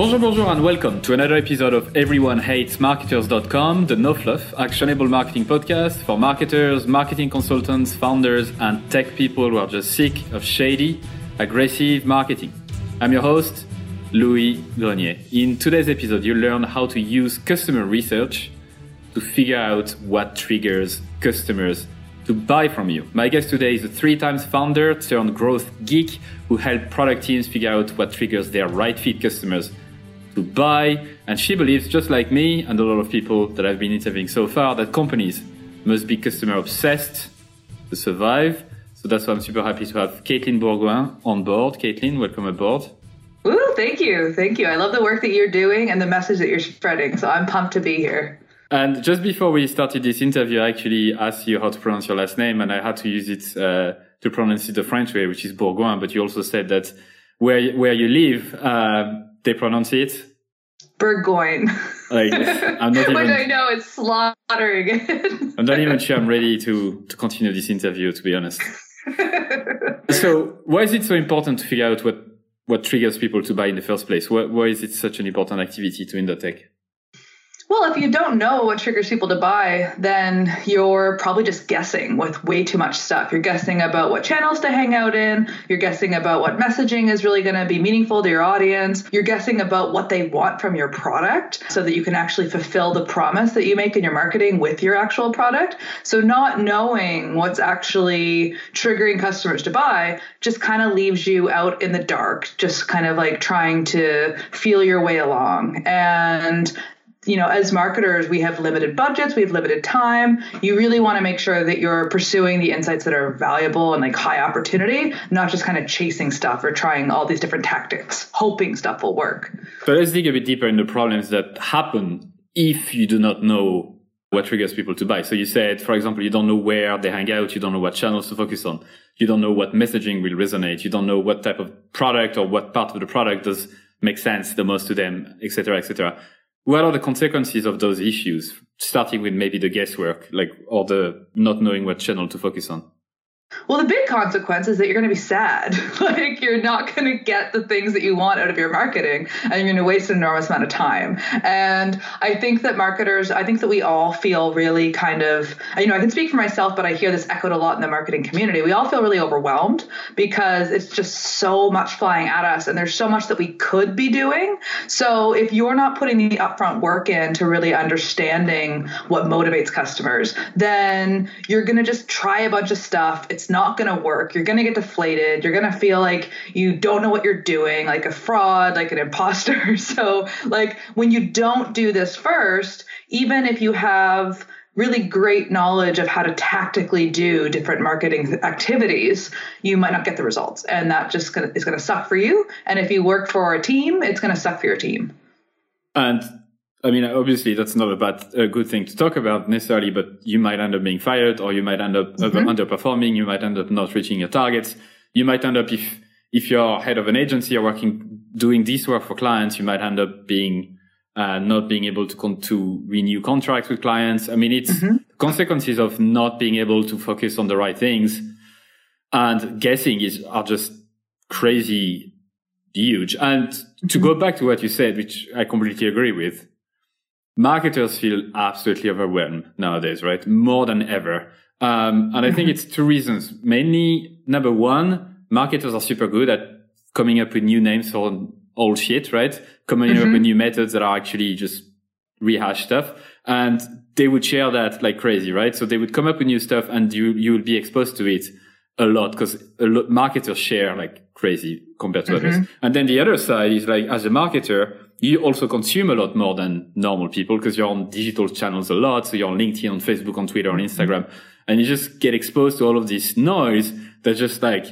Bonjour, bonjour, and welcome to another episode of EveryoneHatesMarketers.com, the no fluff, actionable marketing podcast for marketers, marketing consultants, founders, and tech people who are just sick of shady, aggressive marketing. I'm your host, Louis Grenier. In today's episode, you'll learn how to use customer research to figure out what triggers customers to buy from you. My guest today is a three times founder turned growth geek who helped product teams figure out what triggers their right fit customers to buy. And she believes, just like me and a lot of people that I've been interviewing so far, that companies must be customer obsessed to survive. So that's why I'm super happy to have Katelyn Bourgoin on board. Katelyn, welcome aboard. Ooh, thank you. Thank you. I love the work that you're doing and the message that you're spreading. So I'm pumped to be here. And just before we started this interview, I actually asked you how to pronounce your last name, and I had to use it uh, to pronounce it the French way, which is Bourgoin. But you also said that where where you live, uh, they pronounce it Burgoyne. Like I'm not Which even. I know it's slaughtering it. I'm not even sure I'm ready to to continue this interview. To be honest. So why is it so important to figure out what what triggers people to buy in the first place? Why, why is it such an important activity to undertake? Well, if you don't know what triggers people to buy, then you're probably just guessing with way too much stuff. You're guessing about what channels to hang out in. You're guessing about what messaging is really going to be meaningful to your audience. You're guessing about what they want from your product so that you can actually fulfill the promise that you make in your marketing with your actual product. So, not knowing what's actually triggering customers to buy just kind of leaves you out in the dark, just kind of like trying to feel your way along. And you know, as marketers, we have limited budgets, we have limited time. You really want to make sure that you're pursuing the insights that are valuable and like high opportunity, not just kind of chasing stuff or trying all these different tactics, hoping stuff will work. So let's dig a bit deeper in the problems that happen if you do not know what triggers people to buy. So you said, for example, you don't know where they hang out, you don't know what channels to focus on, you don't know what messaging will resonate, you don't know what type of product or what part of the product does make sense the most to them, etc., etc. What are the consequences of those issues? Starting with maybe the guesswork, like, or the not knowing what channel to focus on. Well, the big consequence is that you're going to be sad. like you're not going to get the things that you want out of your marketing and you're going to waste an enormous amount of time. And I think that marketers, I think that we all feel really kind of, you know, I can speak for myself, but I hear this echoed a lot in the marketing community. We all feel really overwhelmed because it's just so much flying at us and there's so much that we could be doing. So if you're not putting the upfront work in to really understanding what motivates customers, then you're going to just try a bunch of stuff. It's not going to work. You're going to get deflated. You're going to feel like you don't know what you're doing, like a fraud, like an imposter. So, like when you don't do this first, even if you have really great knowledge of how to tactically do different marketing activities, you might not get the results. And that just gonna, is going to suck for you. And if you work for a team, it's going to suck for your team. And I mean, obviously, that's not a bad, a good thing to talk about necessarily, but you might end up being fired, or you might end up Mm-hmm. underperforming. You might end up not reaching your targets. You might end up if if you're head of an agency or working doing this work for clients, you might end up being uh, not being able to con- to renew contracts with clients. I mean, it's Mm-hmm. consequences of not being able to focus on the right things and guessing is are just crazy huge. And to go back to what you said, which I completely agree with, marketers feel absolutely overwhelmed nowadays, right? More than ever. Um, and I think it's two reasons. Mainly, number one, marketers are super good at coming up with new names for old shit, right? Coming up with new methods that are actually just rehash stuff. And they would share that like crazy, right? So they would come up with new stuff and you, you would be exposed to it a lot because a lot marketers share like crazy compared to others. Mm-hmm. And then the other side is like, as a marketer, you also consume a lot more than normal people because you're on digital channels a lot. So you're on LinkedIn, on Facebook, on Twitter, on Instagram, mm-hmm. and you just get exposed to all of this noise that just like,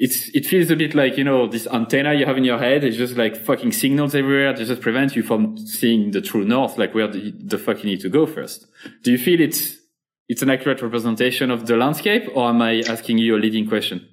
it's, it feels a bit like, you know, this antenna you have in your head. It's just like fucking signals everywhere. They just prevent you from seeing the true north, like where the, the fuck you need to go first. Do you feel it's, it's an accurate representation of the landscape or am I asking you a leading question?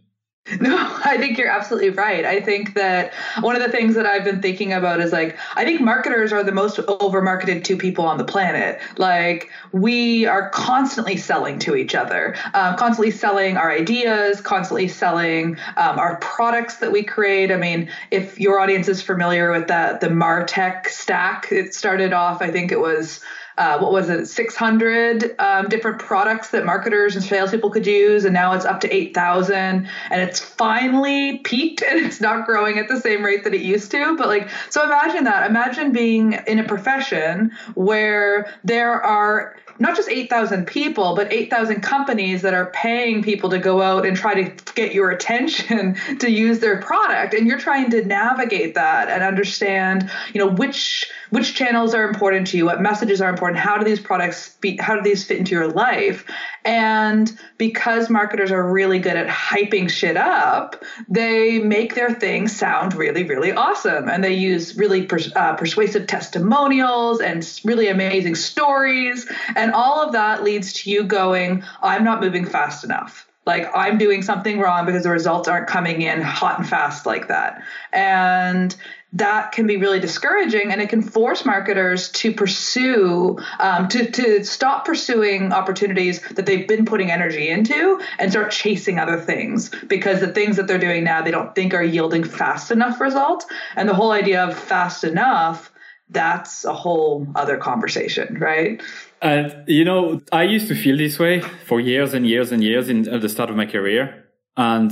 No, I think you're absolutely right. I think that one of the things that I've been thinking about is like, I think marketers are the most over marketed two people on the planet. Like, we are constantly selling to each other, um, constantly selling our ideas, constantly selling um, our products that we create. I mean, if your audience is familiar with that, the Martech stack, it started off, I think it was uh, what was it, 600 um, different products that marketers and salespeople could use, and now it's up to 8,000, and it's finally peaked, and it's not growing at the same rate that it used to. But like, so imagine that. Imagine being in a profession where there are not just 8,000 people, but 8,000 companies that are paying people to go out and try to get your attention to use their product. And you're trying to navigate that and understand, you know, which which channels are important to you, what messages are important, how do these products be, how do these fit into your life? And because marketers are really good at hyping shit up, they make their things sound really, really awesome. And they use really pers- uh, persuasive testimonials and really amazing stories. And all of that leads to you going, I'm not moving fast enough. Like i'm doing something wrong because the results aren't coming in hot and fast like that. And that can be really discouraging and it can force marketers to pursue um, to, to stop pursuing opportunities that they've been putting energy into and start chasing other things. Because the things that they're doing now they don't think are yielding fast enough results. And the whole idea of fast enough that's a whole other conversation right and you know i used to feel this way for years and years and years in, at the start of my career and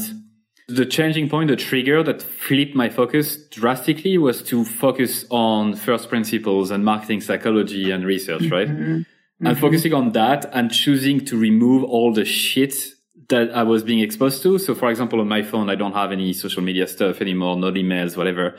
the changing point, the trigger that flipped my focus drastically was to focus on first principles and marketing psychology and research, right? Mm-hmm. Mm-hmm. And focusing on that and choosing to remove all the shit that I was being exposed to. So, for example, on my phone, I don't have any social media stuff anymore, no emails, whatever.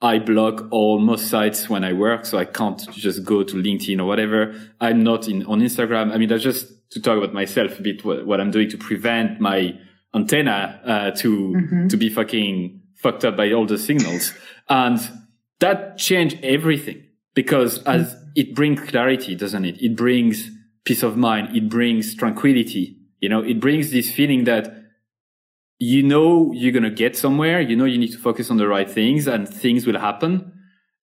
I block all most sites when I work, so I can't just go to LinkedIn or whatever. I'm not in on Instagram. I mean, that's just to talk about myself a bit, what, what I'm doing to prevent my antenna uh, to mm-hmm. to be fucking fucked up by all the signals, and that changed everything because as mm-hmm. it brings clarity, doesn't it? It brings peace of mind. It brings tranquility. You know, it brings this feeling that you know you're gonna get somewhere. You know you need to focus on the right things, and things will happen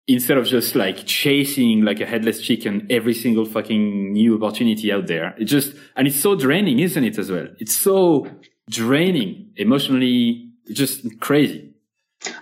instead of just like chasing like a headless chicken every single fucking new opportunity out there. It just, and it's so draining, isn't it as well? It's so draining, emotionally, just crazy.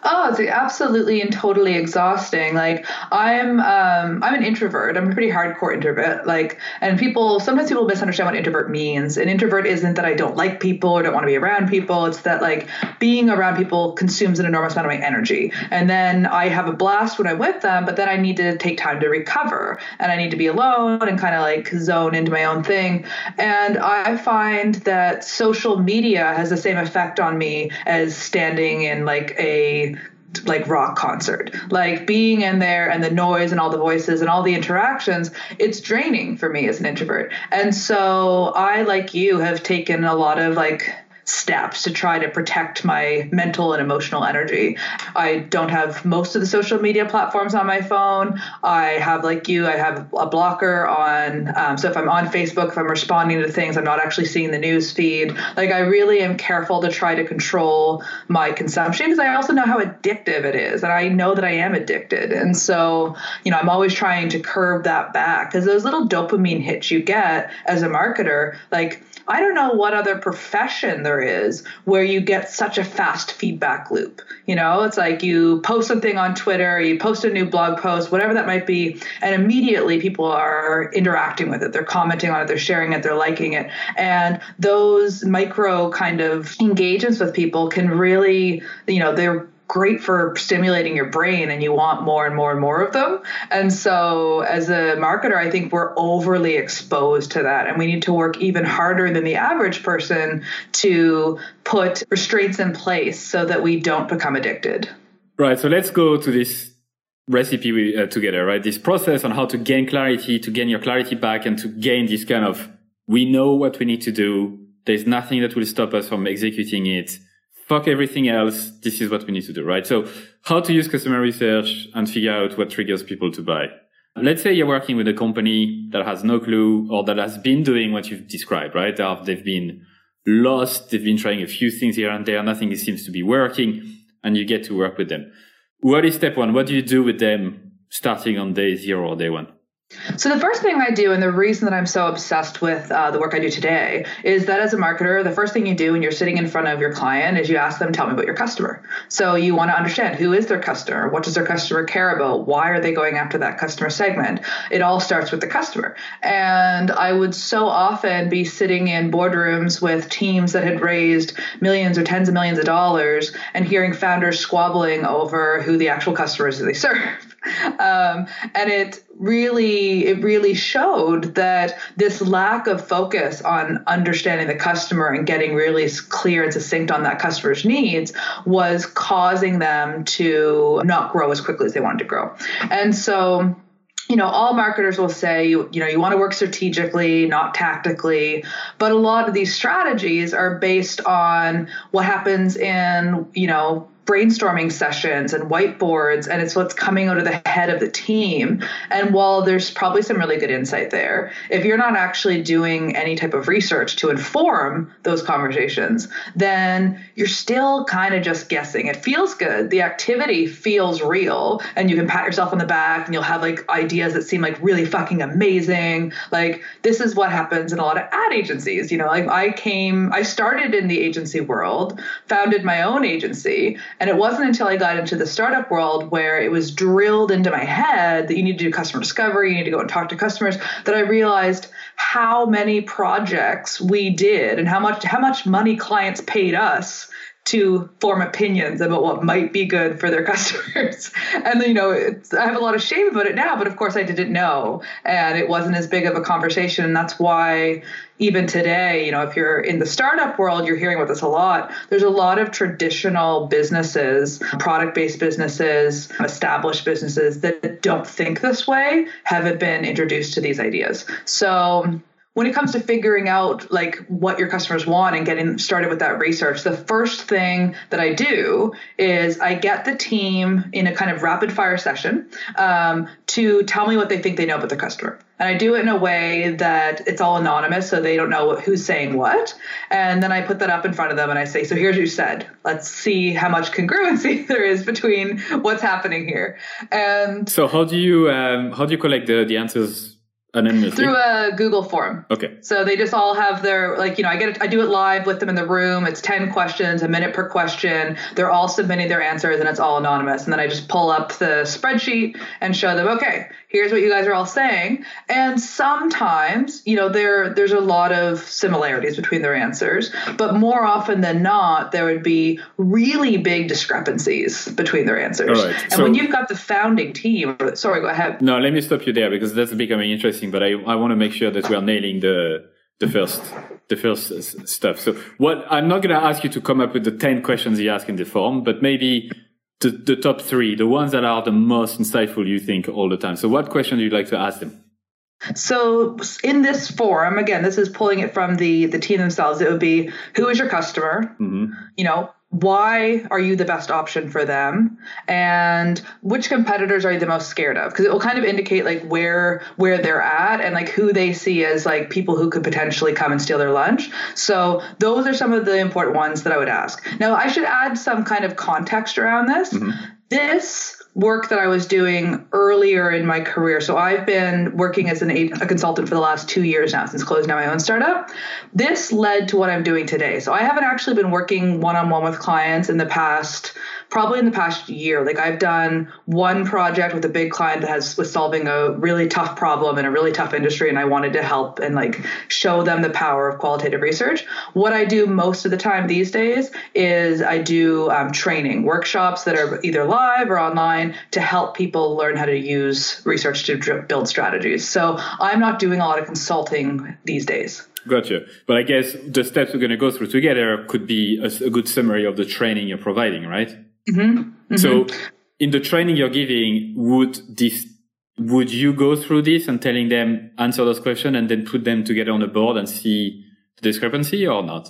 Oh, it's absolutely and totally exhausting. Like I'm um I'm an introvert. I'm a pretty hardcore introvert. Like and people sometimes people misunderstand what introvert means. An introvert isn't that I don't like people or don't want to be around people. It's that like being around people consumes an enormous amount of my energy. And then I have a blast when I'm with them, but then I need to take time to recover and I need to be alone and kind of like zone into my own thing. And I find that social media has the same effect on me as standing in like a like rock concert. Like being in there and the noise and all the voices and all the interactions it's draining for me as an introvert. And so i like you have taken a lot of like steps to try to protect my mental and emotional energy. I don't have most of the social media platforms on my phone. I have, like you, I have a blocker on. Um, so if I'm on Facebook, if I'm responding to things, I'm not actually seeing the news feed. Like I really am careful to try to control my consumption because I also know how addictive it is. And I know that I am addicted. And so, you know, I'm always trying to curb that back because those little dopamine hits you get as a marketer, like, I don't know what other profession there is where you get such a fast feedback loop. You know, it's like you post something on Twitter, you post a new blog post, whatever that might be, and immediately people are interacting with it. They're commenting on it, they're sharing it, they're liking it. And those micro kind of engagements with people can really, you know, they're great for stimulating your brain and you want more and more and more of them. And so as a marketer, I think we're overly exposed to that and we need to work even harder than the average person to put restraints in place so that we don't become addicted. Right. So let's go to this recipe we, uh, together, right? This process on how to gain clarity, to gain your clarity back and to gain this kind of, we know what we need to do. There's nothing that will stop us from executing it fuck everything else. This is what we need to do, right? So how to use customer research and figure out what triggers people to buy. Let's say you're working with a company that has no clue or that has been doing what you've described, right? They've been lost. They've been trying a few things here and there. Nothing seems to be working and you get to work with them. What is step one? What do you do with them starting on day zero or day one? So the first thing I do, and the reason that I'm so obsessed with uh, the work I do today, is that as a marketer, the first thing you do when you're sitting in front of your client is you ask them, "Tell me about your customer." So you want to understand who is their customer, what does their customer care about, why are they going after that customer segment. It all starts with the customer, and I would so often be sitting in boardrooms with teams that had raised millions or tens of millions of dollars, and hearing founders squabbling over who the actual customers that they serve. Um, and it really it really showed that this lack of focus on understanding the customer and getting really clear and succinct on that customer's needs was causing them to not grow as quickly as they wanted to grow. And so you know all marketers will say you, you know you want to work strategically not tactically. But a lot of these strategies are based on what happens in you know brainstorming sessions and whiteboards and it's what's coming out of the head of the team. And while there's probably some really good insight there if you're not actually doing any type of research to inform those conversations then you're still kind of just guessing. It feels good. The activity feels real and you can pat yourself on the back and you'll have like ideas that seem like really fucking amazing. Like this is what happens in a lot of ad agencies you know? Like i came i started in the agency world founded my own agency and it wasn't until I got into the startup world where it was drilled into my head that you need to do customer discovery, you need to go and talk to customers, that I realized how many projects we did and how much how much money clients paid us to form opinions about what might be good for their customers. and you know, I have a lot of shame about it now, but of course I didn't know, and it wasn't as big of a conversation. And that's why even today, you know, if you're in the startup world, you're hearing about this a lot. There's a lot of traditional businesses, product-based businesses, established businesses that don't think this way haven't been introduced to these ideas. So when it comes to figuring out like what your customers want and getting started with that research the first thing that i do is i get the team in a kind of rapid fire session um, to tell me what they think they know about their customer. And i do it in a way that it's all anonymous so they don't know who's saying what. And then i put that up in front of them and i say so here's what you said. Let's see how much congruency there is between what's happening here. And so how do you um, how do you collect the, the answers anonymously through a Google form. Okay. So they just all have their like you know I get it, I do it live with them in the room. It's ten questions, a minute per question. They're all submitting their answers, and it's all anonymous. And then I just pull up the spreadsheet and show them. Okay, here's what you guys are all saying. And sometimes you know there there's a lot of similarities between their answers, but more often than not there would be really big discrepancies between their answers. All right. And so, when you've got the founding team, sorry, go ahead. No, let me stop you there because that's becoming interesting interesting, but I, I want to make sure that we are nailing the the first the first stuff. So what I'm not going to ask you to come up with the 10 questions you ask in the form, but maybe the, the top three, the ones that are the most insightful you think all the time. So what question do you like to ask them? So in this forum, again, this is pulling it from the the team themselves. It would be who is your customer? Mm-hmm. You know, why are you the best option for them? And which competitors are you the most scared of? Because it will kind of indicate like where where they're at and like who they see as like people who could potentially come and steal their lunch. So those are some of the important ones that i would ask. Now i should add some kind of context around this. Mm-hmm. this work that I was doing earlier in my career. So I've been working as an a consultant for the last two years now since closing down my own startup. This led to what I'm doing today. So I haven't actually been working one on one with clients in the past probably in the past year. Like I've done one project with a big client that has was solving a really tough problem in a really tough industry, and I wanted to help and like show them the power of qualitative research. What I do most of the time these days is I do um, training workshops that are either live or online to help people learn how to use research to build strategies. So I'm not doing a lot of consulting these days. Gotcha. But I guess the steps we're going to go through together could be a, a good summary of the training you're providing, right? Mm-hmm. Mm-hmm. So in the training you're giving, would this, would you go through this and telling them answer those questions and then put them together on a board and see the discrepancy or not?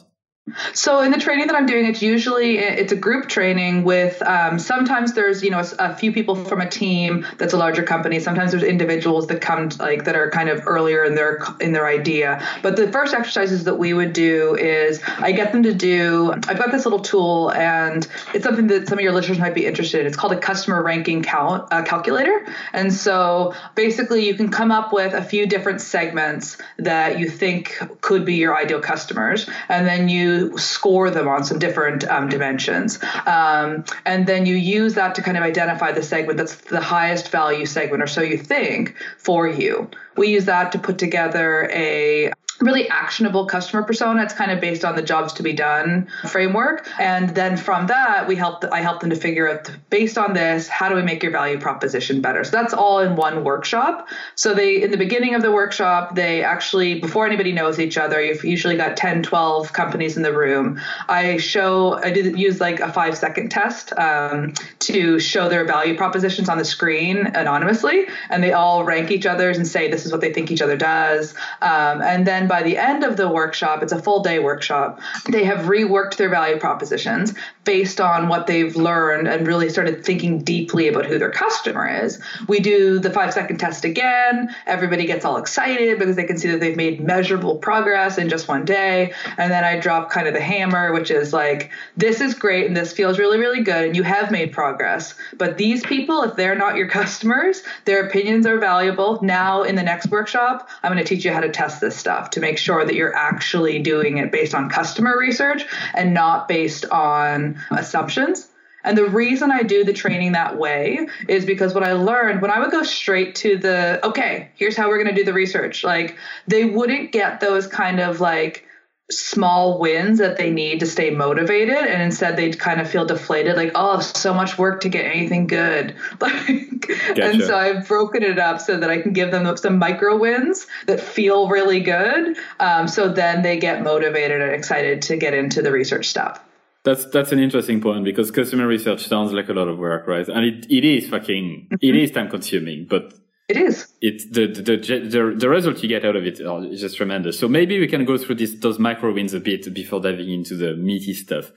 So in the training that I'm doing, it's usually it's a group training with um, sometimes there's you know a, a, few people from a team that's a larger company. Sometimes there's individuals that come like that are kind of earlier in their in their idea. But the first exercises that we would do is I get them to do. I've got this little tool and it's something that some of your listeners might be interested in. It's called a customer ranking count uh, calculator. And so basically you can come up with a few different segments that you think could be your ideal customers, and then you score them on some different um, dimensions. Um, and then you use that to kind of identify the segment that's the highest value segment, or so you think, for you. We use that to put together a really actionable customer persona. It's kind of based on the jobs to be done framework. And then from that, we help I help them to figure out based on this, how do we make your value proposition better? So that's all in one workshop. So they in the beginning of the workshop, they actually before anybody knows each other, you've usually got 10, 12 companies in the room. I show I did use like a five second test um, to show their value propositions on the screen anonymously, and they all rank each other's and say this is what they think each other does. Um, and then by the end of the workshop, it's a full day workshop, they have reworked their value propositions based on what they've learned and really started thinking deeply about who their customer is. We do the five second test again. Everybody gets all excited because they can see that they've made measurable progress in just one day. And then I drop kind of the hammer, which is like, this is great and this feels really, really good. And you have made progress. But these people, if they're not your customers, their opinions are valuable. Now, in the next workshop, I'm going to teach you how to test this stuff to make sure that you're actually doing it based on customer research and not based on assumptions. And the reason I do the training that way is because what I learned when I would go straight to the, okay, here's how we're going to do the research, like they wouldn't get those kind of like small wins that they need to stay motivated and instead they'd kind of feel deflated like oh so much work to get anything good like gotcha. and so i've broken it up so that i can give them some micro wins that feel really good um, so then they get motivated and excited to get into the research stuff that's that's an interesting point because customer research sounds like a lot of work right and it, it is fucking mm-hmm. it is time consuming but it is. It's the, the the the result you get out of it is just tremendous. So maybe we can go through this those micro wins a bit before diving into the meaty stuff.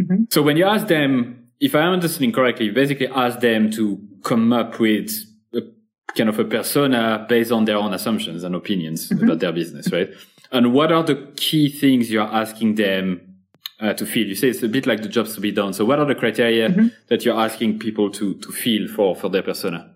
Mm-hmm. So when you ask them, if I'm understanding correctly, you basically ask them to come up with a kind of a persona based on their own assumptions and opinions mm-hmm. about their business, right? And what are the key things you're asking them uh, to feel? You say it's a bit like the jobs to be done. So what are the criteria mm-hmm. that you're asking people to to feel for for their persona?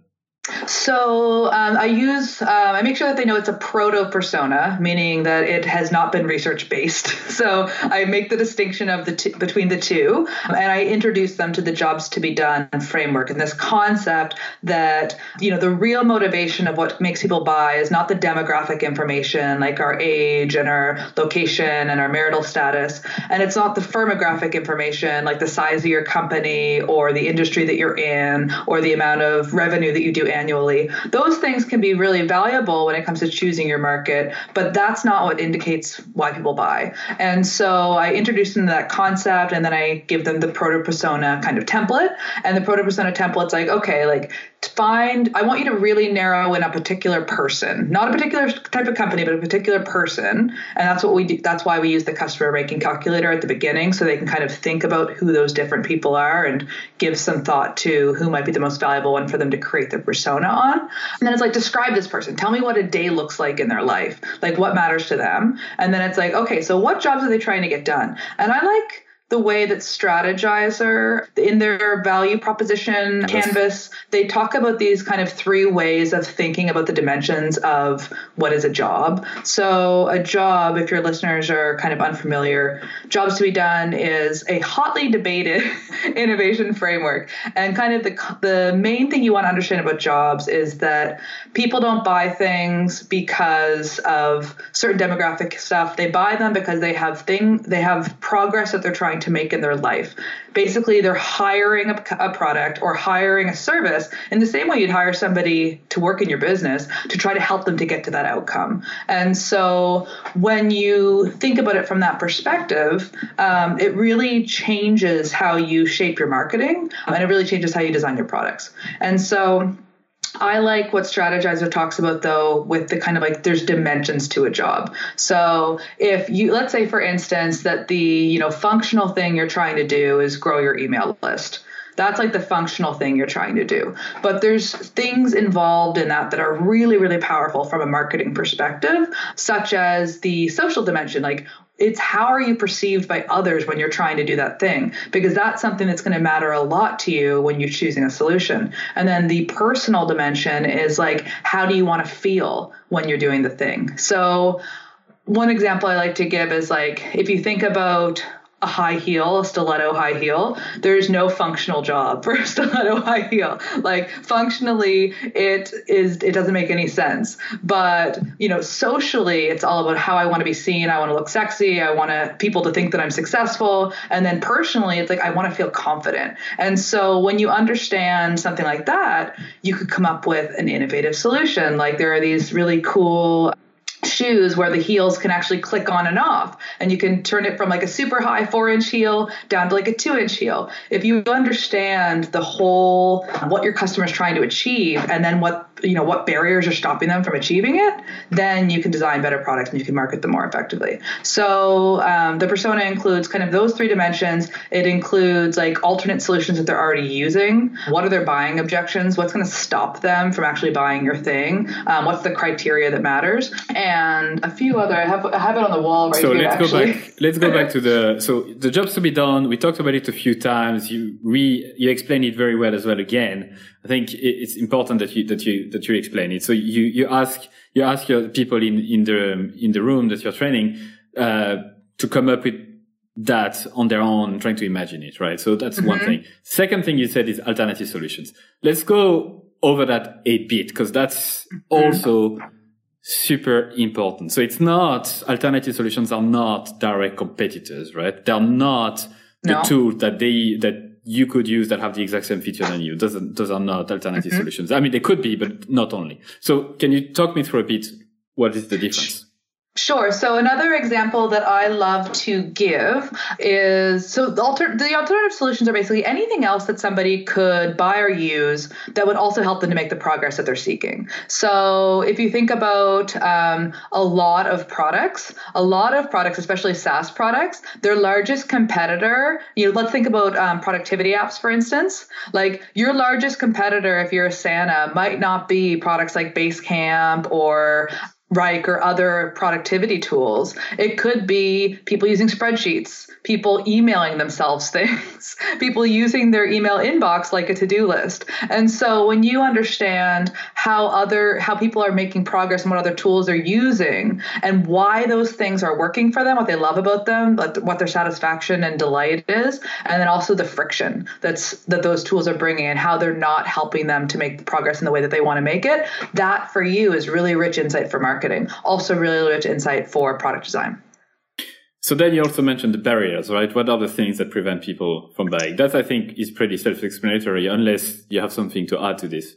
So um, I use uh, I make sure that they know it's a proto persona, meaning that it has not been research based. So I make the distinction of the t- between the two, and I introduce them to the jobs to be done framework and this concept that you know the real motivation of what makes people buy is not the demographic information like our age and our location and our marital status, and it's not the firmographic information like the size of your company or the industry that you're in or the amount of revenue that you do annually. Those things can be really valuable when it comes to choosing your market, but that's not what indicates why people buy. And so I introduce them to that concept and then I give them the proto persona kind of template. And the proto persona template's like, okay, like find i want you to really narrow in a particular person not a particular type of company but a particular person. And that's what we do that's why we use the customer ranking calculator at the beginning so they can kind of think about who those different people are and give some thought to who might be the most valuable one for them to create their persona on. And then it's like describe this person. Tell me what a day looks like in their life. Like what matters to them? And then it's like okay so what jobs are they trying to get done? And i like the way that Strategyzer in their value proposition canvas, they talk about these kind of three ways of thinking about the dimensions of what is a job. So, a job, if your listeners are kind of unfamiliar, jobs to be done is a hotly debated innovation framework. And kind of the, the main thing you want to understand about jobs is that people don't buy things because of certain demographic stuff. They buy them because they have thing they have progress that they're trying to make in their life. Basically, they're hiring a, a, product or hiring a service in the same way you'd hire somebody to work in your business to try to help them to get to that outcome. And so, when you think about it from that perspective, um, it really changes how you shape your marketing and it really changes how you design your products. And so, I like what Strategyzer talks about though, with the kind of like there's dimensions to a job. So if you, let's say for instance, that the, you know, functional thing you're trying to do is grow your email list. That's like the functional thing you're trying to do. But there's things involved in that that are really, really powerful from a marketing perspective, such as the social dimension. Like, it's how are you perceived by others when you're trying to do that thing? Because that's something that's going to matter a lot to you when you're choosing a solution. And then the personal dimension is like how do you want to feel when you're doing the thing? So one example i like to give is like if you think about a high heel, a stiletto high heel. There's no functional job for a stiletto high heel. Like functionally, it is it doesn't make any sense. But you know, socially, it's all about how I want to be seen. I want to look sexy. I want to, people to think that I'm successful. And then personally, it's like I want to feel confident. And so when you understand something like that, you could come up with an innovative solution. Like there are these really cool shoes where the heels can actually click on and off. And you can turn it from like a super high four inch heel down to like a two inch heel. If you understand the whole what your customer is trying to achieve and then what you know what barriers are stopping them from achieving it then you can design better products and you can market them more effectively so um, the persona includes kind of those three dimensions it includes like alternate solutions that they're already using what are their buying objections what's going to stop them from actually buying your thing um, what's the criteria that matters and a few other. I have I have it on the wall right so here. let's actually. go back. Let's go back to the so the jobs to be done. We talked about it a few times. You re you explain it very well as well. Again, I think it's important that you that you that you explain it. So you you ask you ask your people in in the in the room that you're training uh, to come up with that on their own, trying to imagine it, right? So that's mm-hmm. one thing. Second thing you said is alternative solutions. Let's go over that a bit because that's mm-hmm. also super important. So it's not alternative solutions are not direct competitors, right? They're not the no. tool that they that you could use that have the exact same feature than you. Those are, those are not alternative mm-hmm. solutions. I mean, they could be, but not only. So can you talk me through a bit? What is the difference? Sure. So another example that I love to give is so the, alter, the alternative solutions are basically anything else that somebody could buy or use that would also help them to make the progress that they're seeking. So if you think about um, a lot of products, a lot of products, especially SaaS products, their largest competitor, you know, let's think about um, productivity apps, for instance. Like your largest competitor, if you're Asana, might not be products like Basecamp or Wrike or other productivity tools. It could be people using spreadsheets, people emailing themselves things, people using their email inbox like a to-do list. And so when you understand how other how people are making progress and what other tools they're using and why those things are working for them, what they love about them, what their satisfaction and delight is, and then also the friction that's that those tools are bringing and how they're not helping them to make the progress in the way that they want to make it, that for you is really rich insight for marketing. Also really rich insight for product design. So then you also mentioned the barriers, right? What are the things that prevent people from buying? That I think is pretty self-explanatory unless you have something to add to this.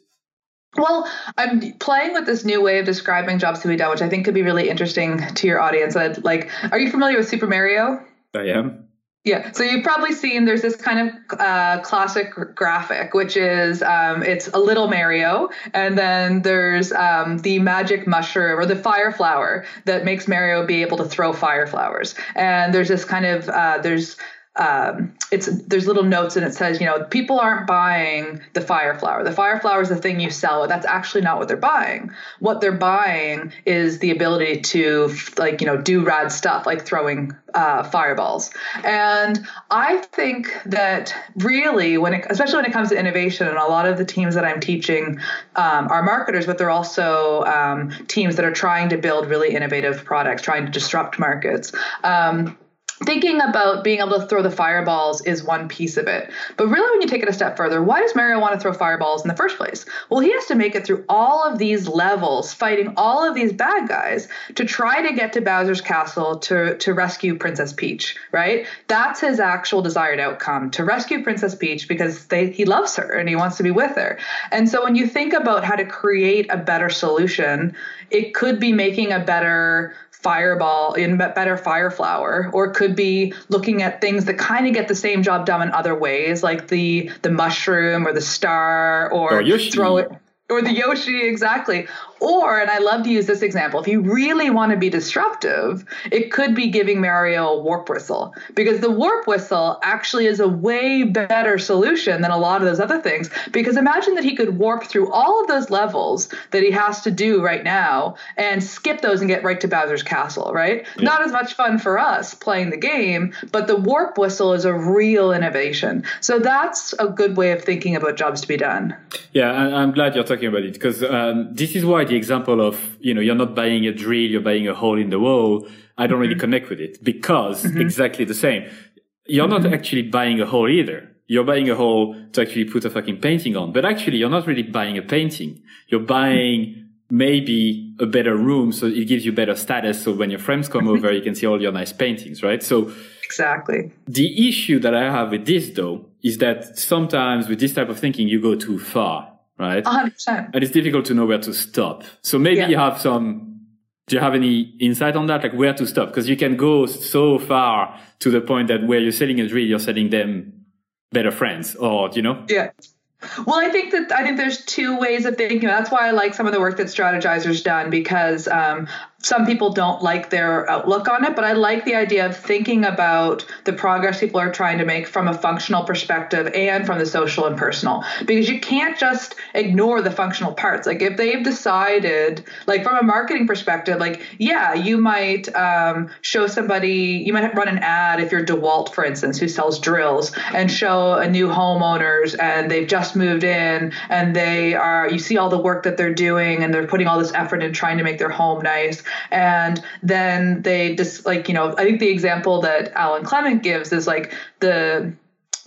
Well, I'm playing with this new way of describing jobs to be done, which I think could be really interesting to your audience. I'd, like, are you familiar with Super Mario? I am. Yeah, so you've probably seen there's this kind of uh, classic graphic, which is um, it's a little Mario, and then there's um, the magic mushroom or the fire flower that makes Mario be able to throw fire flowers. And there's this kind of uh, there's um, it's there's little notes and it says you know people aren't buying the fire flower. The fire flower is the thing you sell. That's actually not what they're buying. What they're buying is the ability to like you know do rad stuff like throwing uh, fireballs. And i think that really when it especially when it comes to innovation and a lot of the teams that i'm teaching um, are marketers but they're also um, teams that are trying to build really innovative products trying to disrupt markets. Um, thinking about being able to throw the fireballs is one piece of it. But really, when you take it a step further, why does Mario want to throw fireballs in the first place? Well, he has to make it through all of these levels, fighting all of these bad guys to try to get to Bowser's castle to, to rescue Princess Peach, right? That's his actual desired outcome to rescue Princess Peach because they, he loves her and he wants to be with her. And so when you think about how to create a better solution, it could be making a better fireball in better fire flower or it could be looking at things that kind of get the same job done in other ways like the the mushroom or the star or, or throw it or the Yoshi, exactly. Or, and I love to use this example, if you really want to be disruptive, it could be giving Mario a warp whistle because the warp whistle actually is a way better solution than a lot of those other things. Because imagine that he could warp through all of those levels that he has to do right now and skip those and get right to Bowser's castle, right? Yeah. Not as much fun for us playing the game, but the warp whistle is a real innovation. So that's a good way of thinking about jobs to be done. Yeah, I'm glad you're talking about it because um, this is why the example of, you know, you're not buying a drill, you're buying a hole in the wall. I don't mm-hmm. really connect with it because mm-hmm. exactly the same. You're mm-hmm. not actually buying a hole either. You're buying a hole to actually put a fucking painting on, but actually you're not really buying a painting. You're buying maybe a better room. So it gives you better status. So when your friends come over, you can see all your nice paintings, right? So exactly the issue that I have with this though is that sometimes with this type of thinking, you go too far right? 100%. And it's difficult to know where to stop. So maybe yeah. you have some, do you have any insight on that? Like where to stop? Because you can go so far to the point that where you're selling a drill, you're selling them better friends or, you know? Yeah. Well, I think that I think there's two ways of thinking. That's why I like some of the work that Strategyzer's done because um, some people don't like their outlook on it, but I like the idea of thinking about the progress people are trying to make from a functional perspective and from the social and personal. Because you can't just ignore the functional parts. Like if they've decided, like from a marketing perspective, like yeah, you might um, show somebody, you might run an ad if you're DeWalt, for instance, who sells drills, and show a new homeowners and they've just moved in and they are, you see all the work that they're doing and they're putting all this effort in trying to make their home nice and then they just like you know i think the example that Alan Klement gives is like the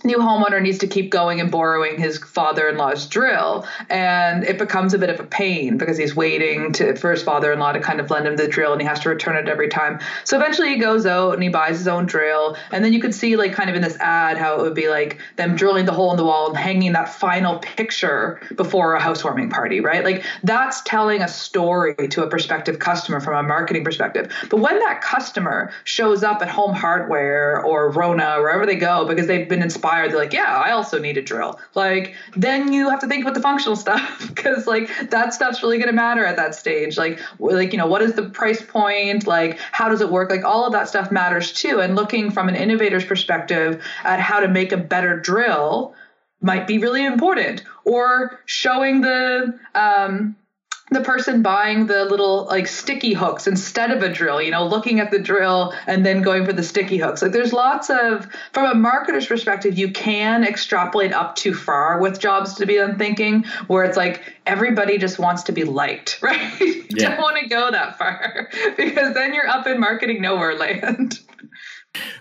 new homeowner needs to keep going and borrowing his father-in-law's drill. And it becomes a bit of a pain because he's waiting to, for his father-in-law to kind of lend him the drill and he has to return it every time. So eventually he goes out and he buys his own drill. And then you could see like kind of in this ad how it would be like them drilling the hole in the wall and hanging that final picture before a housewarming party right? Like that's telling a story to a prospective customer from a marketing perspective. But when that customer shows up at home hardware or rona wherever they go because they've been inspired they're like yeah i also need a drill. Like then you have to think about the functional stuff because like that stuff's really going to matter at that stage. Like like you know what is the price point? Like how does it work? Like all of that stuff matters too and looking from an innovator's perspective at how to make a better drill might be really important or showing the um, the person buying the little like sticky hooks instead of a drill, you know, looking at the drill and then going for the sticky hooks. Like there's lots of from a marketer's perspective, you can extrapolate up too far with jobs to be done thinking where it's like everybody just wants to be liked, right? you yeah. don't want to go that far because then you're up in marketing nowhere land.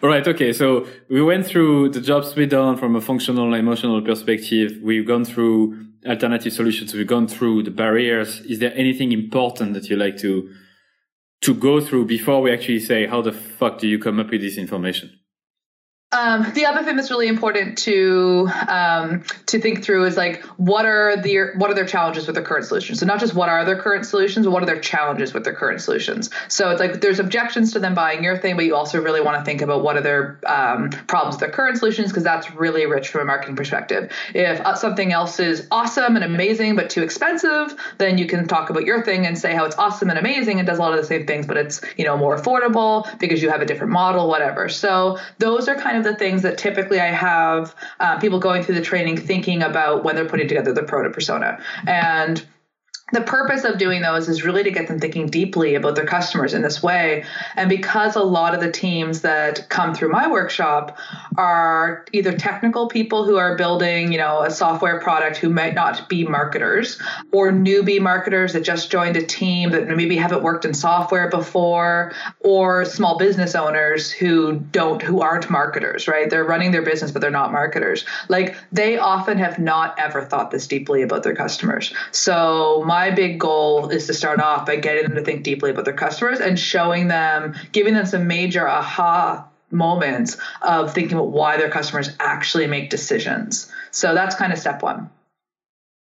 All right. Okay. So we went through the jobs we done from a functional and emotional perspective. We've gone through alternative solutions. We've gone through the barriers. Is there anything important that you like to to go through before we actually say how the fuck do you come up with this information? Um, the other thing that's really important to um, to think through is like what are the what are their challenges with their current solutions? So not just what are their current solutions, but what are their challenges with their current solutions? So it's like there's objections to them buying your thing, but you also really want to think about what are their um, problems with their current solutions because that's really rich from a marketing perspective. If uh, something else is awesome and amazing but too expensive, then you can talk about your thing and say how it's awesome and amazing and does a lot of the same things, but it's you know more affordable because you have a different model, whatever. So those are kind of the things that typically I have uh, people going through the training thinking about when they're putting together the proto persona. And the purpose of doing those is really to get them thinking deeply about their customers in this way. And because a lot of the teams that come through my workshop are either technical people who are building, you know, a software product who might not be marketers or newbie marketers that just joined a team that maybe haven't worked in software before or small business owners who don't who aren't marketers, right? They're running their business but they're not marketers. Like they often have not ever thought this deeply about their customers. So my big goal is to start off by getting them to think deeply about their customers and showing them, giving them some major aha moments of thinking about why their customers actually make decisions. So that's kind of step one.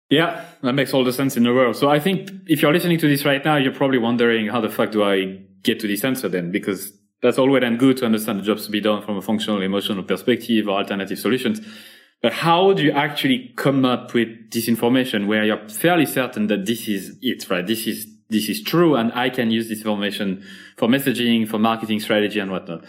Yeah, that makes all the sense in the world. So I think if you're listening to this right now, you're probably wondering how the fuck do I get to this answer then? Because that's all well and good to understand the jobs to be done from a functional, emotional perspective or alternative solutions. But how do you actually come up with this information where you're fairly certain that this is it, right? This is, this is true. And I can use this information for messaging, for marketing strategy and whatnot.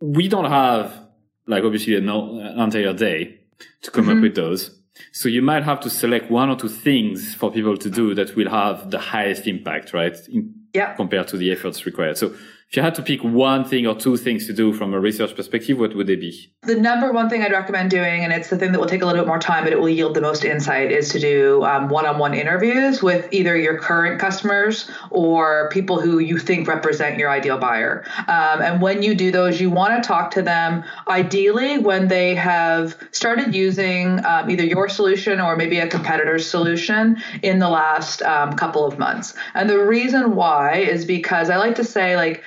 We don't have like obviously an, entire day to come mm-hmm. up with those. So you might have to select one or two things for people to do that will have the highest impact, right? In, yeah. Compared to the efforts required. So if you had to pick one thing or two things to do from a research perspective, what would they be? The number one thing I'd recommend doing, and it's the thing that will take a little bit more time, but it will yield the most insight, is to do um, one-on-one interviews with either your current customers or people who you think represent your ideal buyer. Um, and when you do those, you want to talk to them ideally when they have started using um, either your solution or maybe a competitor's solution in the last um, couple of months. And the reason why is because I like to say, like,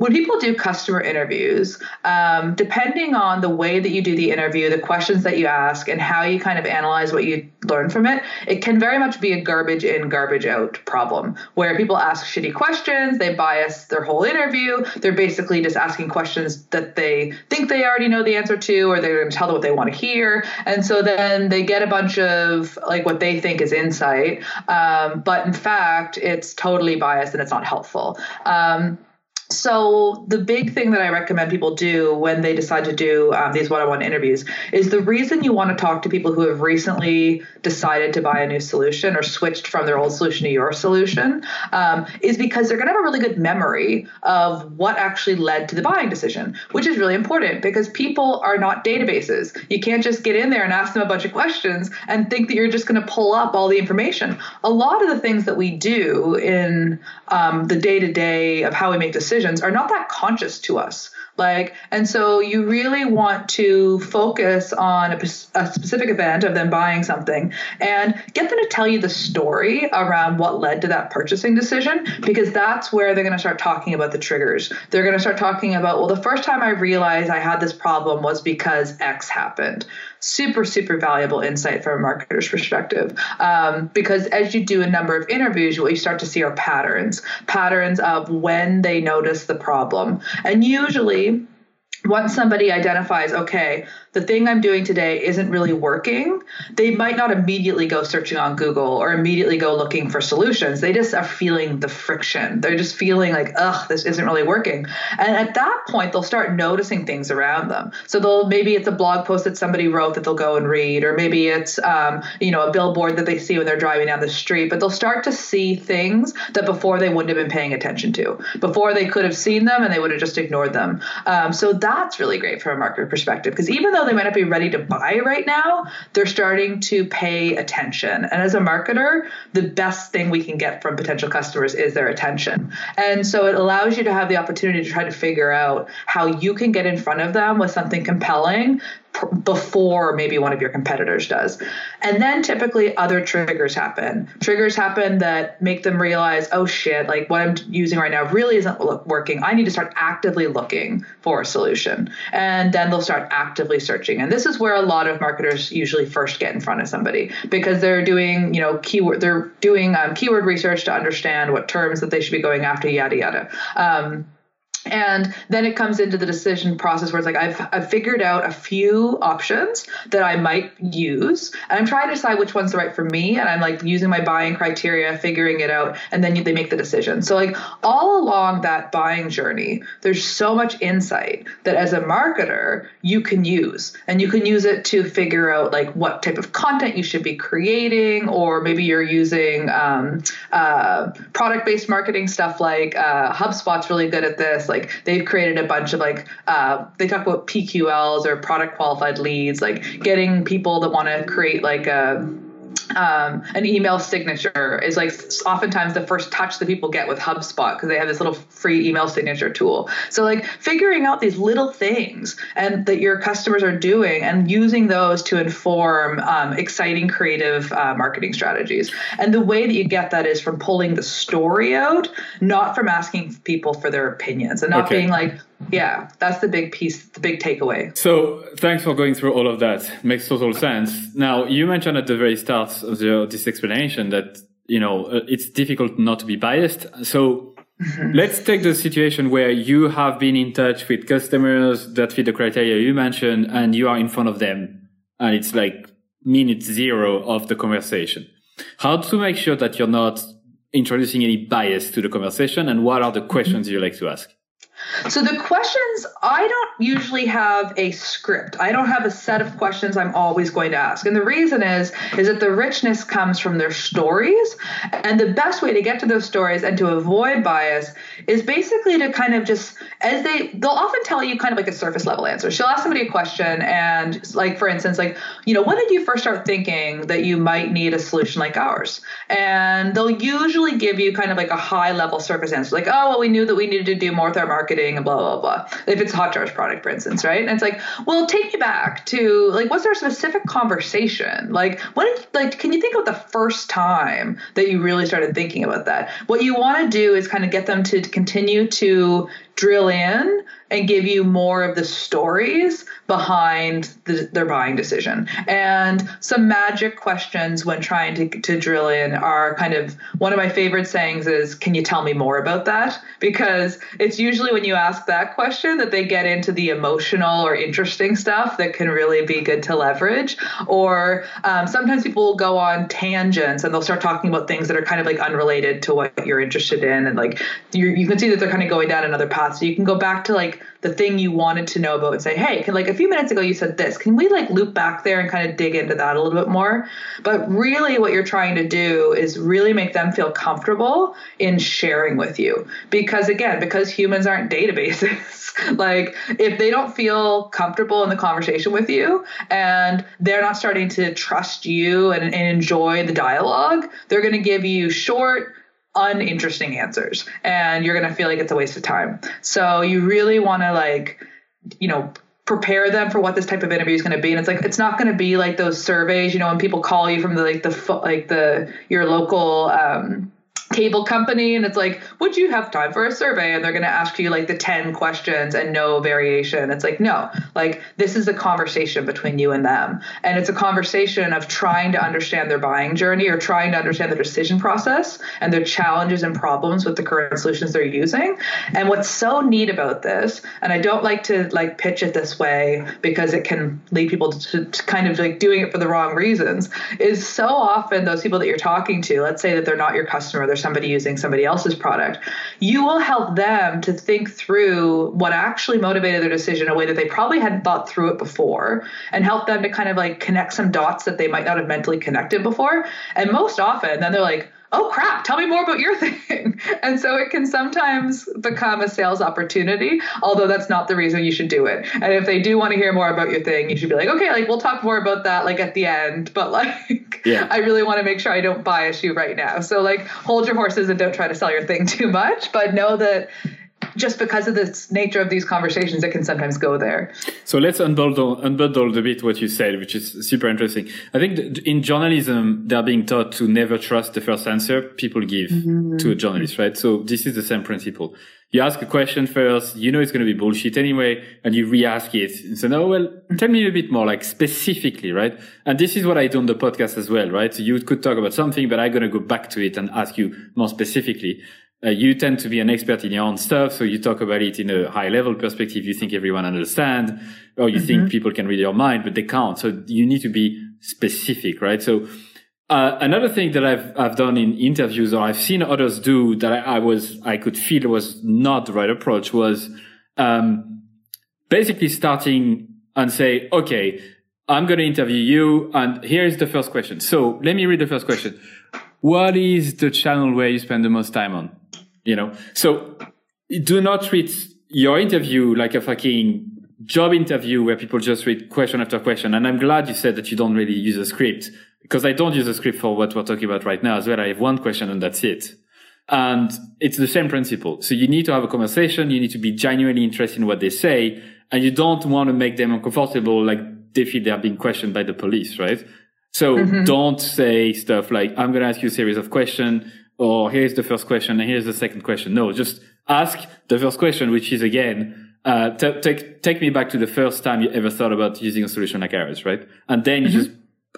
when people do customer interviews, um, depending on the way that you do the interview, the questions that you ask, and how you kind of analyze what you learn from it, it can very much be a garbage in, garbage out problem where people ask shitty questions, they bias their whole interview. They're basically just asking questions that they think they already know the answer to, or they're going to tell them what they want to hear. And so then they get a bunch of like what they think is insight. Um, but in fact, it's totally biased and it's not helpful. Um, so the big thing that I recommend people do when they decide to do um, these one-on-one interviews is the reason you want to talk to people who have recently decided to buy a new solution or switched from their old solution to your solution um, is because they're going to have a really good memory of what actually led to the buying decision, which is really important because people are not databases. You can't just get in there and ask them a bunch of questions and think that you're just going to pull up all the information. A lot of the things that we do in um, the day-to-day of how we make decisions decisions are not that conscious to us. Like, and so you really want to focus on a, a, specific event of them buying something and get them to tell you the story around what led to that purchasing decision, because that's where they're going to start talking about the triggers. They're going to start talking about, well, the first time I realized I had this problem was because X happened super, super valuable insight from a marketer's perspective. Um, because as you do a number of interviews, what you start to see are patterns, patterns of when they notice the problem. And usually, once somebody identifies, okay, the thing I'm doing today isn't really working, they might not immediately go searching on Google or immediately go looking for solutions. They just are feeling the friction. They're just feeling like, ugh, this isn't really working. And at that point, they'll start noticing things around them. So they'll maybe it's a blog post that somebody wrote that they'll go and read, or maybe it's um, you know a billboard that they see when they're driving down the street. But they'll start to see things that before they wouldn't have been paying attention to. Before they could have seen them and they would have just ignored them. Um, so that's really great from a marketer perspective because even though though they might not be ready to buy right now, they're starting to pay attention. And as a marketer, the best thing we can get from potential customers is their attention. And so it allows you to have the opportunity to try to figure out how you can get in front of them with something compelling before maybe one of your competitors does. And then typically other triggers happen. Triggers happen that make them realize, oh shit, like what I'm using right now really isn't working. I need to start actively looking for a solution. And then they'll start actively searching. And this is where a lot of marketers usually first get in front of somebody because they're doing, you know, keyword, they're doing um, keyword research to understand what terms that they should be going after, yada, yada. Um, and then it comes into the decision process where it's like I've, I've figured out a few options that i might use. And i'm trying to decide which one's the right for me. And i'm like using my buying criteria figuring it out. And then they make the decision. So like all along that buying journey there's so much insight that as a marketer you can use. And you can use it to figure out like what type of content you should be creating. Or maybe you're using um, uh, product-based marketing stuff like uh, hubspot's really good at this like they've created a bunch of like uh, they talk about PQLs or product qualified leads, like getting people that want to create like a um, an email signature is like oftentimes the first touch that people get with HubSpot because they have this little free email signature tool. So like figuring out these little things and that your customers are doing and using those to inform um, exciting creative uh, marketing strategies. And the way that you get that is from pulling the story out, not from asking people for their opinions and not okay. being like, yeah, that's the big piece, the big takeaway. So thanks for going through all of that. Makes total sense. Now, you mentioned at the very start of the, this explanation that, you know, uh, it's difficult not to be biased. So mm-hmm. let's take the situation where you have been in touch with customers that fit the criteria you mentioned and you are in front of them and it's like minute zero of the conversation. How to make sure that you're not introducing any bias to the conversation and what are the questions you like to ask? So the questions, I don't usually have a script. I don't have a set of questions I'm always going to ask. And the reason is is that the richness comes from their stories. And the best way to get to those stories and to avoid bias is basically to kind of just as they they'll often tell you kind of like a surface level answer. She'll ask somebody a question and like for instance, like, you know, when did you first start thinking that you might need a solution like ours? And they'll usually give you kind of like a high level surface answer, like, oh well, we knew that we needed to do more with our marketing and blah blah blah. If it's a Hotjar's product, for instance, right? And it's like, well, take me back to like, was there a specific conversation? Like, what? like, can you think of the first time that you really started thinking about that? What you want to do is kind of get them to continue to drill in and give you more of the stories behind the, their buying decision. And some magic questions when trying to, to drill in are kind of one of my favorite sayings is, Can you tell me more about that? Because it's usually when you ask that question that they get into the emotional or interesting stuff that can really be good to leverage. Or um, sometimes people will go on tangents and they'll start talking about things that are kind of like unrelated to what you're interested in. And like you can see that they're kind of going down another path. So you can go back to like the thing you wanted to know about and say, hey, can like a few minutes ago you said this. Can we like loop back there and kind of dig into that a little bit more? But really what you're trying to do is really make them feel comfortable in sharing with you. Because again, because humans aren't databases, like if they don't feel comfortable in the conversation with you and they're not starting to trust you and, and enjoy the dialogue, they're going to give you short, uninteresting answers and you're going to feel like it's a waste of time. So you really want to like, you know, prepare them for what this type of interview is going to be and it's like it's not going to be like those surveys you know when people call you from the like the like the your local um cable company and it's like would you have time for a survey? And they're going to ask you like the 10 questions and no variation. It's like no. Like this is a conversation between you and them. And it's a conversation of trying to understand their buying journey or trying to understand their decision process and their challenges and problems with the current solutions they're using. And what's so neat about this and i don't like to like pitch it this way because it can lead people to, to kind of like doing it for the wrong reasons is so often those people that you're talking to let's say that they're not your customer they're somebody using somebody else's product, you will help them to think through what actually motivated their decision in a way that they probably hadn't thought through it before and help them to kind of like connect some dots that they might not have mentally connected before. And most often, then they're like, oh crap, tell me more about your thing. and so it can sometimes become a sales opportunity, although that's not the reason you should do it. And if they do want to hear more about your thing, you should be like, okay, like we'll talk more about that like at the end, but like yeah. I really want to make sure I don't bias you right now. So like hold your horses and don't try to sell your thing too much, but know that just because of the nature of these conversations, it can sometimes go there. So let's unbundle, unbundle a bit what you said, which is super interesting. I think in journalism, they're being taught to never trust the first answer people give mm-hmm. to a journalist, right? So this is the same principle. You ask a question first, you know it's going to be bullshit anyway, and you re-ask it and say, no, well, tell me a bit more, like specifically, right? And this is what I do on the podcast as well, right? So you could talk about something, but I'm going to go back to it and ask you more specifically uh, you tend to be an expert in your own stuff. So you talk about it in a high level perspective. You think everyone understands or you mm-hmm. think people can read your mind, but they can't. So you need to be specific, right? So, uh, another thing that I've, I've done in interviews or I've seen others do that I, I was, I could feel was not the right approach was, um, basically starting and say, okay, I'm going to interview you. And here is the first question. So let me read the first question. What is the channel where you spend the most time on? You know? So do not treat your interview like a fucking job interview where people just read question after question. And i'm glad you said that you don't really use a script because i don't use a script for what we're talking about right now. As well i have one question and that's it. And it's the same principle. So you need to have a conversation. You need to be genuinely interested in what they say. And you don't want to make them uncomfortable like they feel they're being questioned by the police right? So mm-hmm. don't say stuff like i'm going to ask you a series of questions or oh, here's the first question and here's the second question. No, just ask the first question, which is again, uh, t- take, take me back to the first time you ever thought about using a solution like ours, right? And then you mm-hmm. just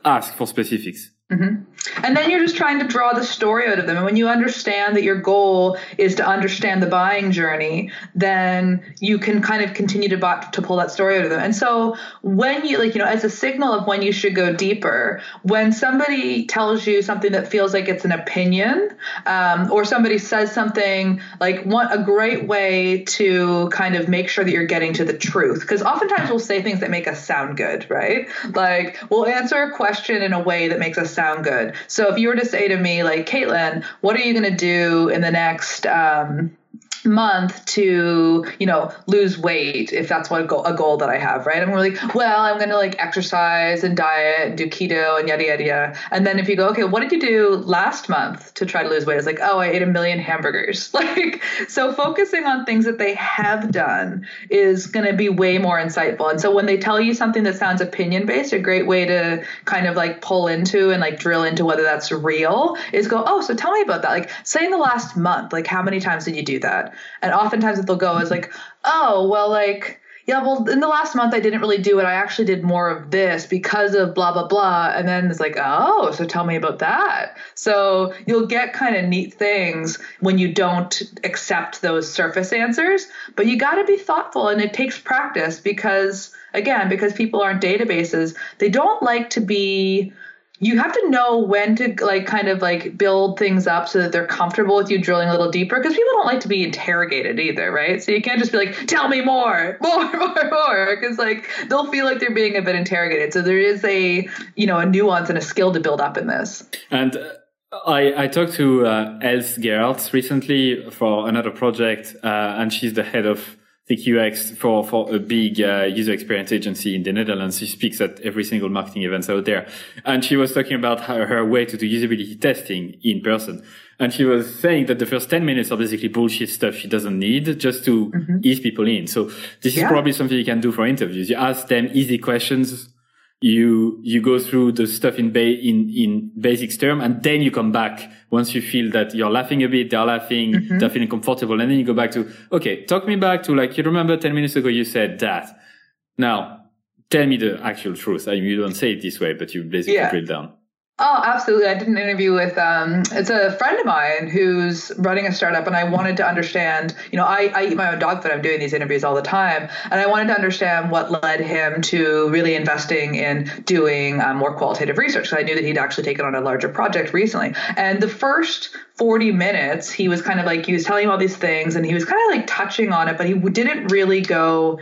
ask for specifics. Mm-hmm. And then you're just trying to draw the story out of them. And when you understand that your goal is to understand the buying journey, then you can kind of continue to buy, to pull that story out of them. And so when you like, you know, as a signal of when you should go deeper, when somebody tells you something that feels like it's an opinion, um, or somebody says something like one a great way to kind of make sure that you're getting to the truth, because oftentimes we'll say things that make us sound good, right? Like we'll answer a question in a way that makes us sound good. So if you were to say to me, like, Katelyn, what are you going to do in the next um, month to you know lose weight if that's what a goal, a goal that i have right? I'm really well i'm to like exercise and diet and do keto and yada yada yada. And then if you go okay what did you do last month to try to lose weight? It's like oh i ate a million hamburgers. Like so focusing on things that they have done is to be way more insightful. And so when they tell you something that sounds opinion based a great way to kind of like pull into and like drill into whether that's real is go oh so tell me about that. Like say in the last month like how many times did you do that and oftentimes what they'll go is like, oh, well, like, yeah, well, in the last month I didn't really do it. I actually did more of this because of blah, blah, blah. And then it's like, oh, so tell me about that. So you'll get kind of neat things when you don't accept those surface answers, but you got to be thoughtful and it takes practice because, again, because people aren't databases, they don't like to be you have to know when to like kind of like build things up so that they're comfortable with you drilling a little deeper because people don't like to be interrogated either right? So you can't just be like tell me more more more more because like they'll feel like they're being a bit interrogated. So there is a you know a nuance and a skill to build up in this. And uh, I, I talked to uh, Els Gerards recently for another project, uh, and she's the head of think for, for a big uh, user experience agency in the Netherlands. She speaks at every single marketing event out there. And she was talking about her, her way to do usability testing in person. And she was saying that the first 10 minutes are basically bullshit stuff she doesn't need just to mm-hmm. ease people in. So this yeah. is probably something you can do for interviews. You ask them easy questions you you go through the stuff in ba- in in basics term and then you come back once you feel that you're laughing a bit they're laughing mm-hmm. they're feeling comfortable and then you go back to okay talk me back to like you remember 10 minutes ago you said that now tell me the actual truth I mean, you don't say it this way but you basically yeah. drill down Oh, absolutely. I did an interview with um, it's a friend of mine who's running a startup, and I wanted to understand. You know, I, I eat my own dog food. I'm doing these interviews all the time, and I wanted to understand what led him to really investing in doing um, more qualitative research. Because I knew that he'd actually taken on a larger project recently. And the first 40 minutes, he was kind of like he was telling me all these things, and he was kind of like touching on it, but he didn't really go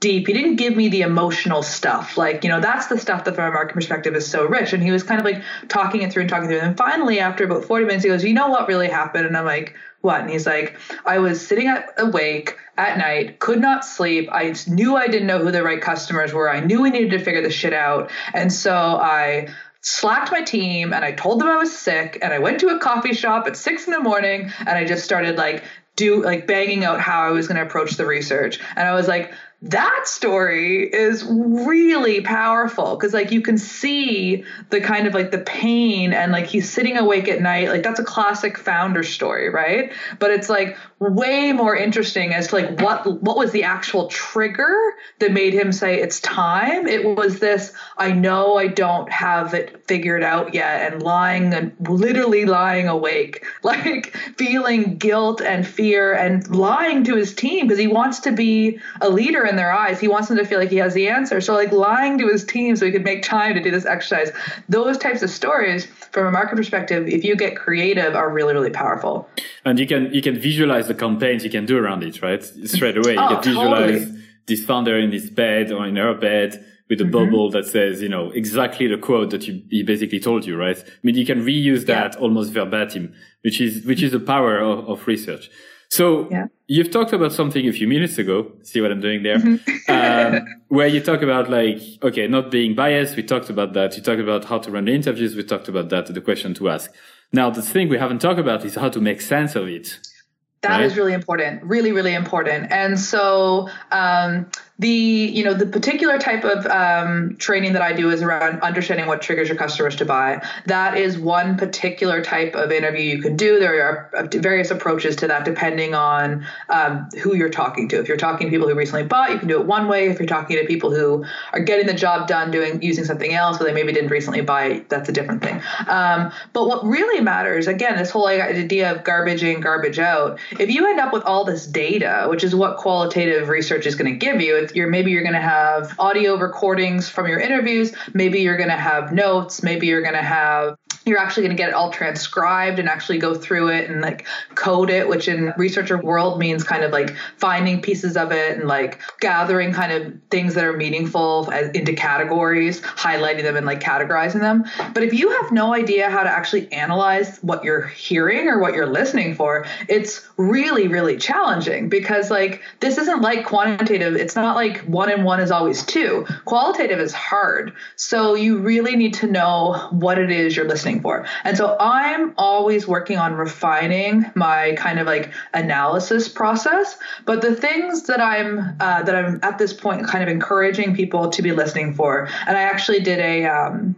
deep. He didn't give me the emotional stuff. Like, you know, that's the stuff that from a market perspective is so rich. And he was kind of like talking it through and talking through. And then finally, after about 40 minutes, he goes, You know what really happened? And I'm like, What? And he's like, I was sitting awake at night, could not sleep. I knew I didn't know who the right customers were. I knew we needed to figure this shit out. And so I slacked my team and I told them I was sick and I went to a coffee shop at six in the morning and I just started like do like banging out how I was going to approach the research. And I was like, that story is really powerful because like you can see the kind of like the pain and like he's sitting awake at night like that's a classic founder story right? But it's like way more interesting as to like what what was the actual trigger that made him say it's time. It was this i know i don't have it figured out yet and lying and literally lying awake like feeling guilt and fear and lying to his team because he wants to be a leader in their eyes. He wants them to feel like he has the answer. So like lying to his team so he could make time to do this exercise. Those types of stories from a market perspective if you get creative are really really powerful. And you can you can visualize the campaigns. You can do around it, right? Straight away, you oh, can visualize totally. this founder in his bed or in her bed with a mm-hmm. bubble that says, you know, exactly the quote that you, he basically told you, right? I mean, you can reuse that yeah. almost verbatim, which is, which is the power of, of research. So yeah. you've talked about something a few minutes ago. See what I'm doing there? Mm-hmm. um, where you talk about like, okay, not being biased. We talked about that. You talked about how to run the interviews. We talked about that. The question to ask. Now, the thing we haven't talked about is how to make sense of it. That right? is really important, really, really important. And so um, the you know the particular type of um, training that I do is around understanding what triggers your customers to buy. That is one particular type of interview you can do. There are uh, various approaches to that depending on um, who you're talking to. If you're talking to people who recently bought, you can do it one way. If you're talking to people who are getting the job done doing using something else, but they maybe didn't recently buy, that's a different thing. Um, but what really matters, again, this whole idea of garbage in, garbage out. If you end up with all this data, which is what qualitative research is going to give you, you're maybe you're going to have audio recordings from your interviews, maybe you're going to have notes, maybe you're going to have you're actually going to get it all transcribed and actually go through it and like code it which in researcher world means kind of like finding pieces of it and like gathering kind of things that are meaningful as, into categories highlighting them and like categorizing them. But if you have no idea how to actually analyze what you're hearing or what you're listening for it's really really challenging because like this isn't like quantitative. It's not like one and one is always two. Qualitative is hard. So you really need to know what it is you're listening listening for. And so I'm always working on refining my kind of like analysis process. But the things that I'm uh, that I'm at this point kind of encouraging people to be listening for, and I actually did a um,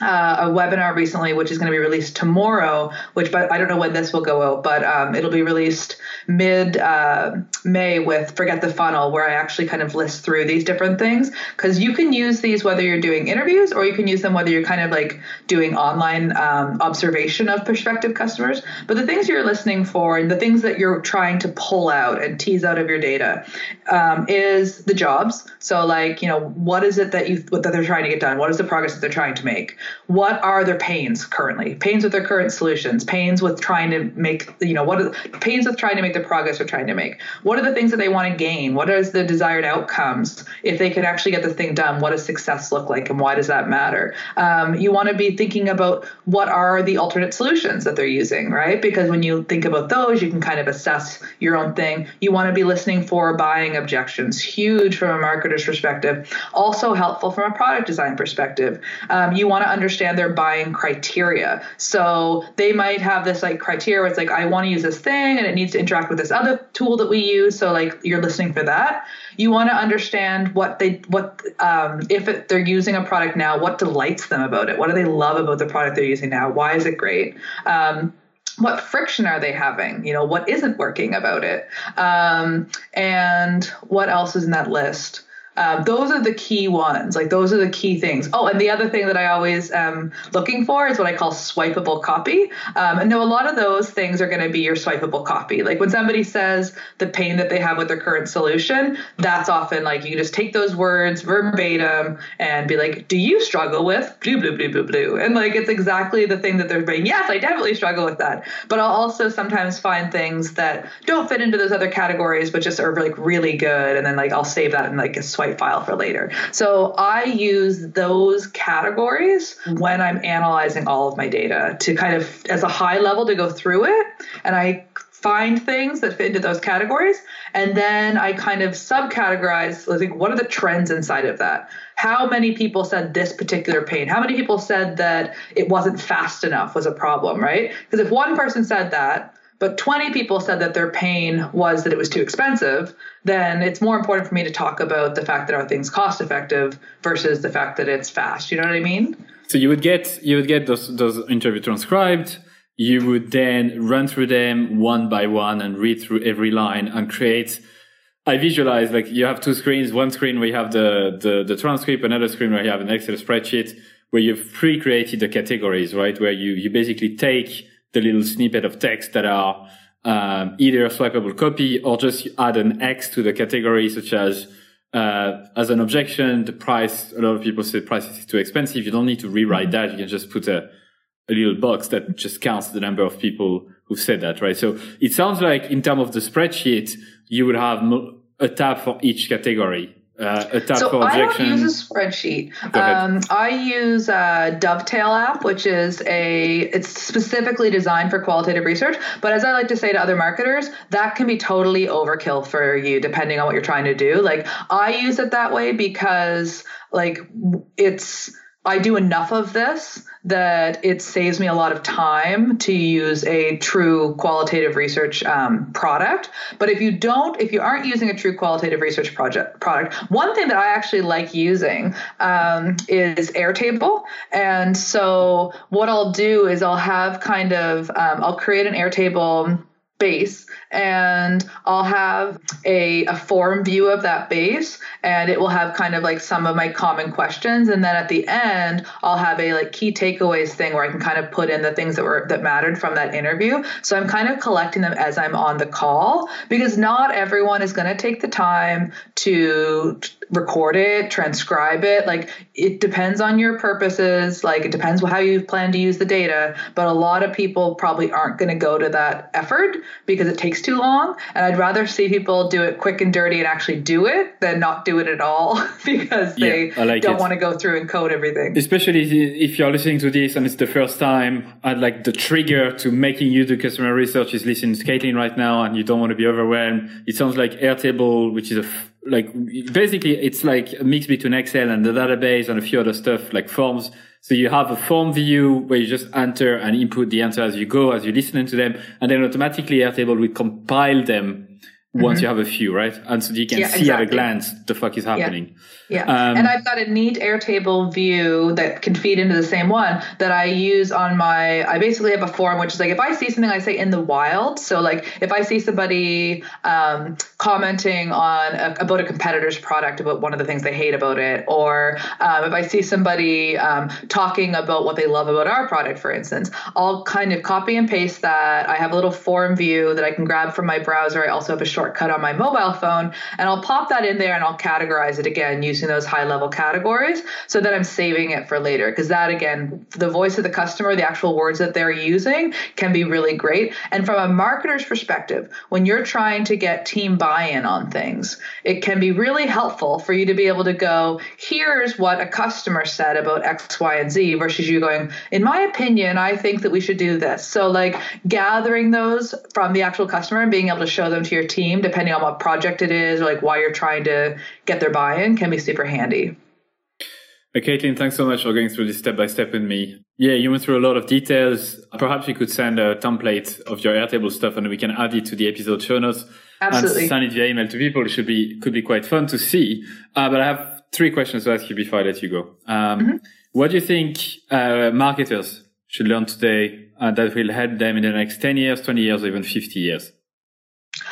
uh, a webinar recently, which is going to be released tomorrow. Which, but I don't know when this will go out, but um, it'll be released mid uh, May with Forget the Funnel, where I actually kind of list through these different things because you can use these whether you're doing interviews or you can use them whether you're kind of like doing online um, observation of prospective customers. But the things you're listening for and the things that you're trying to pull out and tease out of your data um, is the jobs. So, like, you know, what is it that you that they're trying to get done? What is the progress that they're trying to make? What are their pains currently? Pains with their current solutions. Pains with trying to make, you know, what are, pains with trying to make the progress they're trying to make. What are the things that they want to gain? What is the desired outcomes? If they can actually get the thing done, what does success look like, and why does that matter? Um, you want to be thinking about what are the alternate solutions that they're using, right? Because when you think about those, you can kind of assess your own thing. You want to be listening for buying objections, huge from a marketer's perspective. Also helpful from a product design perspective. Um, you want to understand their buying criteria. So they might have this like criteria where it's like, I want to use this thing and it needs to interact with this other tool that we use. So like you're listening for that. You want to understand what they what um, if it, they're using a product now, what delights them about it. What do they love about the product they're using now? Why is it great? Um, what friction are they having? You know, what isn't working about it? Um, and what else is in that list? Um, those are the key ones. Like those are the key things. Oh, and the other thing that I always am looking for is what I call swipeable copy. Um, and no, a lot of those things are going to be your swipeable copy. Like when somebody says the pain that they have with their current solution, that's often like you just take those words verbatim and be like, "Do you struggle with blue, blue, blue, blue, blue?" And like it's exactly the thing that they're saying. Yes, I definitely struggle with that. But I'll also sometimes find things that don't fit into those other categories, but just are like really good, and then like I'll save that in like a swipe file for later. So I use those categories when I'm analyzing all of my data to kind of, as a high level, to go through it. And I find things that fit into those categories and then i kind of subcategorize like what are the trends inside of that how many people said this particular pain how many people said that it wasn't fast enough was a problem right because if one person said that but 20 people said that their pain was that it was too expensive, then it's more important for me to talk about the fact that are things cost effective versus the fact that it's fast. You know what I mean? So you would get you would get those those interview transcribed. You would then run through them one by one and read through every line and create. I visualize like you have two screens. One screen where you have the the, the transcript, another screen where you have an Excel spreadsheet where you've pre-created the categories, right? Where you you basically take the little snippet of text that are um, either a swipeable copy or just add an X to the category, such as uh, as an objection, the price. A lot of people say price is too expensive. You don't need to rewrite that. You can just put a, a little box that just counts the number of people who've said that, right? So it sounds like in terms of the spreadsheet, you would have a tab for each category uh, a so I don't use a spreadsheet. Um, I use a Dovetail app, which is a it's specifically designed for qualitative research. But as I like to say to other marketers, that can be totally overkill for you, depending on what you're trying to do. Like I use it that way because like it's I do enough of this that it saves me a lot of time to use a true qualitative research um, product. But if you don't, if you aren't using a true qualitative research project product, one thing that I actually like using um, is Airtable. And so what I'll do is I'll have kind of um, I'll create an Airtable base and I'll have a, a form view of that base and it will have kind of like some of my common questions and then at the end I'll have a like key takeaways thing where I can kind of put in the things that were that mattered from that interview. So I'm kind of collecting them as I'm on the call because not everyone is going to take the time to record it transcribe it like it depends on your purposes like it depends how you plan to use the data but a lot of people probably aren't going to go to that effort because it takes too long. And I'd rather see people do it quick and dirty and actually do it than not do it at all because they yeah, like don't want to go through and code everything. Especially if you're listening to this and it's the first time, I'd like the trigger to making you do customer research is listening to Katelyn right now and you don't want to be overwhelmed. It sounds like Airtable, which is a like basically it's like a mix between Excel and the database and a few other stuff like forms so you have a form view where you just enter and input the answer as you go, as you listen to them, and then automatically Airtable will compile them once mm-hmm. you have a few, right? And so you can yeah, see exactly. at a glance the fuck is happening. Yeah. Yeah. Um, and I've got a neat Airtable view that can feed into the same one that I use on my, I basically have a form, which is like, if I see something I say in the wild, so like if I see somebody um, commenting on a, about a competitor's product, about one of the things they hate about it, or um, if I see somebody um, talking about what they love about our product, for instance, I'll kind of copy and paste that. I have a little form view that I can grab from my browser. I also have a shortcut on my mobile phone, and I'll pop that in there and I'll categorize it again using those high level categories so that I'm saving it for later. Because that, again, the voice of the customer, the actual words that they're using can be really great. And from a marketer's perspective, when you're trying to get team buy in on things, it can be really helpful for you to be able to go, here's what a customer said about X, Y, and Z versus you going, in my opinion, I think that we should do this. So, like gathering those from the actual customer and being able to show them to your team, depending on what project it is or like why you're trying to get their buy in, can be super handy. Katelyn, thanks so much for going through this step by step with me. Yeah, you went through a lot of details. Perhaps you could send a template of your Airtable stuff and we can add it to the episode show notes Absolutely. and send it via email to people. It should be, could be quite fun to see. Uh, but I have three questions to ask you before I let you go. Um, mm-hmm. What do you think uh, marketers should learn today uh, that will help them in the next 10 years, 20 years, or even 50 years?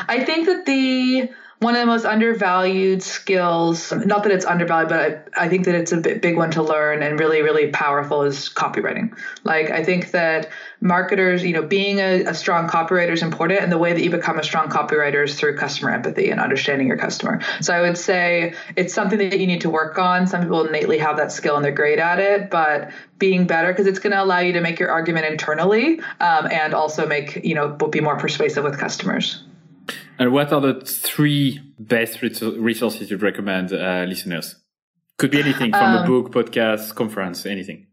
I think that the one of the most undervalued skills not that it's undervalued but I, I, think that it's a big one to learn and really really powerful is copywriting. Like i think that marketers you know being a, a, strong copywriter is important and the way that you become a strong copywriter is through customer empathy and understanding your customer. So i would say it's something that you need to work on. Some people innately have that skill and they're great at it but being better because it's going to allow you to make your argument internally um, and also make you know be more persuasive with customers and what are the three best resources you'd recommend uh, listeners? Could be anything from um, a book, podcast, conference, anything.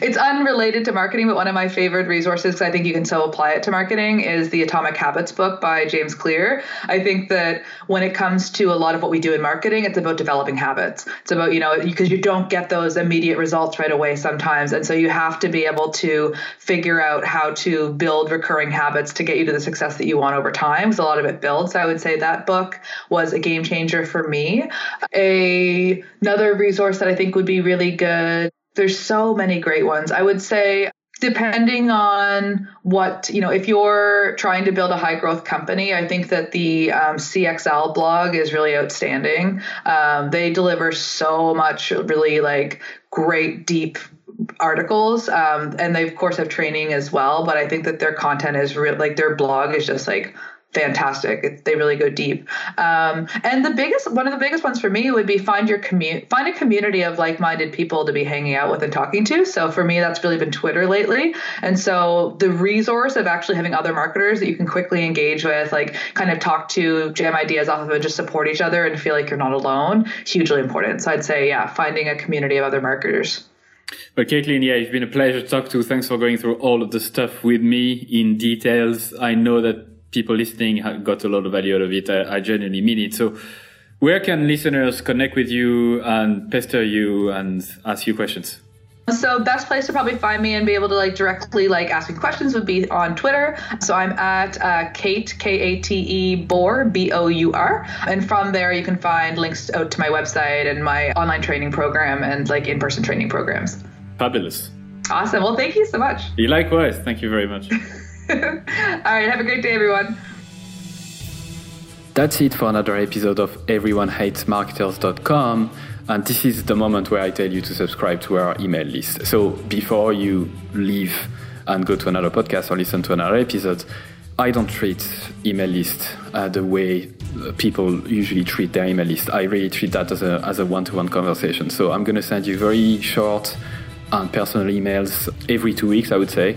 It's unrelated to marketing, but one of my favorite resources, because I think you can so apply it to marketing, is the Atomic Habits book by James Clear. I think that when it comes to a lot of what we do in marketing, it's about developing habits. It's about, you know, because you don't get those immediate results right away sometimes. And so you have to be able to figure out how to build recurring habits to get you to the success that you want over time, because a lot of it builds. So I would say that book was a game changer for me. A, another resource that I think would be really good there's so many great ones. I would say depending on what you know if you're trying to build a high growth company i think that the um, cxl blog is really outstanding um, they deliver so much really like great deep articles um, and they of course have training as well but i think that their content is real like their blog is just like fantastic. They really go deep. Um, and the biggest, one of the biggest ones for me would be find your community, find a community of like-minded people to be hanging out with and talking to. So for me, that's really been Twitter lately. And so the resource of actually having other marketers that you can quickly engage with, like kind of talk to, jam ideas off of, and just support each other and feel like you're not alone, hugely important. So I'd say, yeah, finding a community of other marketers. But Katelyn, yeah, it's been a pleasure to talk to. Thanks for going through all of the stuff with me in details. I know that people listening got a lot of value out of it. I, I genuinely mean it. So where can listeners connect with you and pester you and ask you questions? So best place to probably find me and be able to like directly like ask me questions would be on Twitter. So I'm at uh, Kate K A T E Bour B O U R, and from there you can find links out to my website and my online training program and like in-person training programs. Fabulous. Awesome. Well, thank you so much. You likewise. Thank you very much. All right. Have a great day, everyone. That's it for another episode of EveryoneHatesMarketers.com. And this is the moment where I tell you to subscribe to our email list. So before you leave and go to another podcast or listen to another episode, I don't treat email list uh, the way people usually treat their email list. I really treat that as a, as a one-to-one conversation. So I'm going to send you very short and personal emails every two weeks, I would say.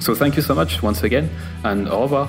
So, thank you so much once again, and au revoir.